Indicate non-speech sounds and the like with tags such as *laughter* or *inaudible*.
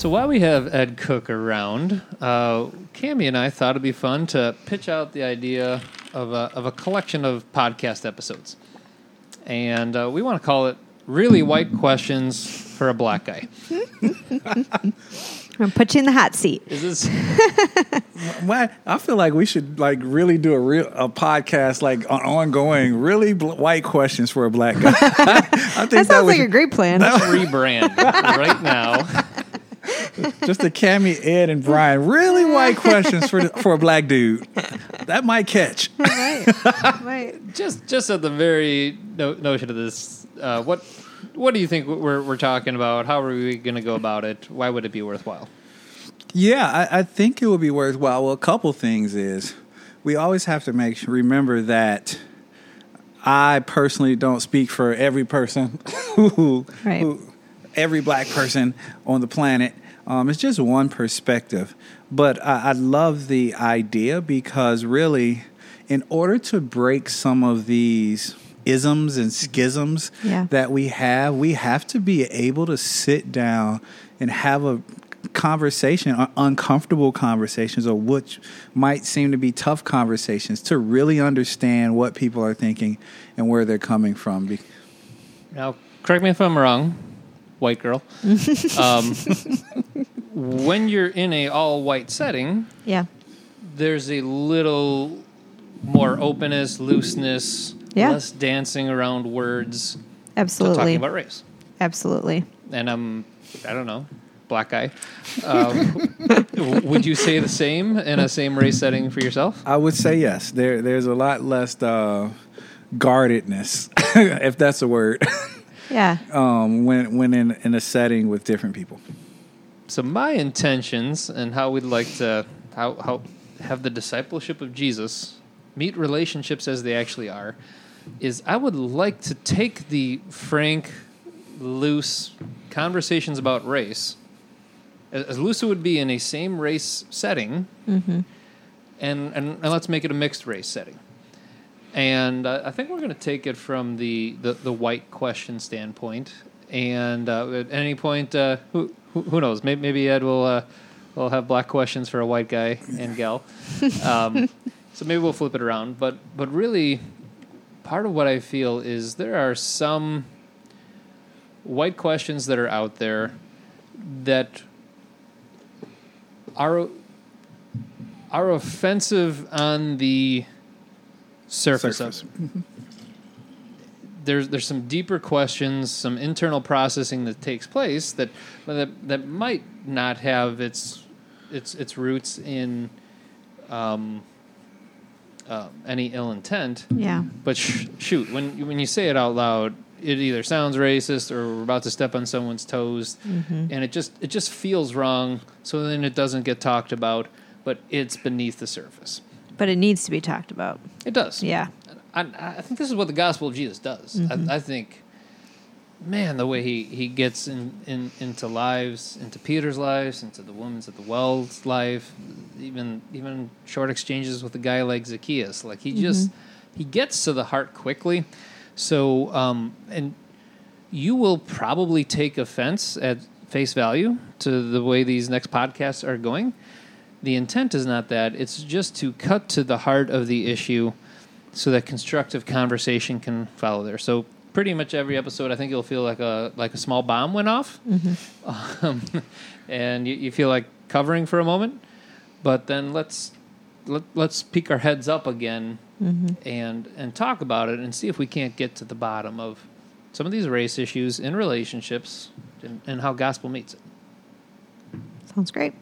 So while we have Ed Cook around, uh, Cammie and I thought it'd be fun to pitch out the idea of a, of a collection of podcast episodes. And uh, we want to call it Really White Questions for a Black Guy. I'm gonna put you in the hot seat. Is this *laughs* Why? I feel like we should like really do a real a podcast like on ongoing, really bl- white questions for a black guy. *laughs* I think That sounds was like a great plan. That rebrand right now? *laughs* just a Cammie, Ed, and Brian. Really white questions for for a black dude. That might catch. right. Right. *laughs* Just just at the very no- notion of this, uh, what what do you think we're we're talking about? How are we going to go about it? Why would it be worthwhile? Yeah, I, I think it would be worthwhile. Well, a couple things is we always have to make remember that I personally don't speak for every person *laughs* who, Right. who every black person on the planet. Um, it's just one perspective, but I, I love the idea because really, in order to break some of these isms and schisms Yeah. that we have, we have to be able to sit down and have a conversation, un- uncomfortable conversations, or which might seem to be tough conversations, to really understand what people are thinking and where they're coming from. Now, correct me if I'm wrong, white girl. *laughs* um, when you're in a all white setting, Yeah. there's a little more openness, looseness, Yeah. less dancing around words, Absolutely. talking about race. Absolutely. And I'm, I don't know, black guy. Um, would you say the same in a same race setting for yourself? I would say yes. There, there's a lot less uh, guardedness, *laughs* if that's a word, *laughs* Yeah. um, when when in in a setting with different people. So my intentions and how we'd like to how how have the discipleship of Jesus meet relationships as they actually are is I would like to take the frank, loose conversations about race, as, as loose it would be in a same race setting, and, and and let's make it a mixed race setting. And uh, I think we're going to take it from the, the, the white question standpoint. And uh, at any point, uh, who, who who knows? Maybe, maybe Ed will uh, will have black questions for a white guy and gal. *laughs* Um, so maybe we'll flip it around. But but really, part of what I feel is there are some white questions that are out there that are are offensive on the surface, Surface. of it. There's there's some deeper questions, some internal processing that takes place that that that might not have its its its roots in um, uh, any ill intent. Yeah. But sh- shoot, when you- when you say it out loud, it either sounds racist or we're about to step on someone's toes, and it just it just feels wrong. So then it doesn't get talked about, but it's beneath the surface. But it needs to be talked about. It does. Yeah. I, I think this is what the gospel of Jesus does. I, I think, man, the way he, he gets in, in into lives, into Peter's lives, into the woman's at the well's life, even even short exchanges with a guy like Zacchaeus. Like he just he gets to the heart quickly. So um, and you will probably take offense at face value to the way these next podcasts are going. The intent is not that; it's just to cut to the heart of the issue so that constructive conversation can follow there. So pretty much every episode, I think you'll feel like a like a small bomb went off, um, *laughs* and you, you feel like covering for a moment. But then let's let, let's peek our heads up again and and talk about it and see if we can't get to the bottom of some of these race issues in relationships and, and how gospel meets it. Sounds great.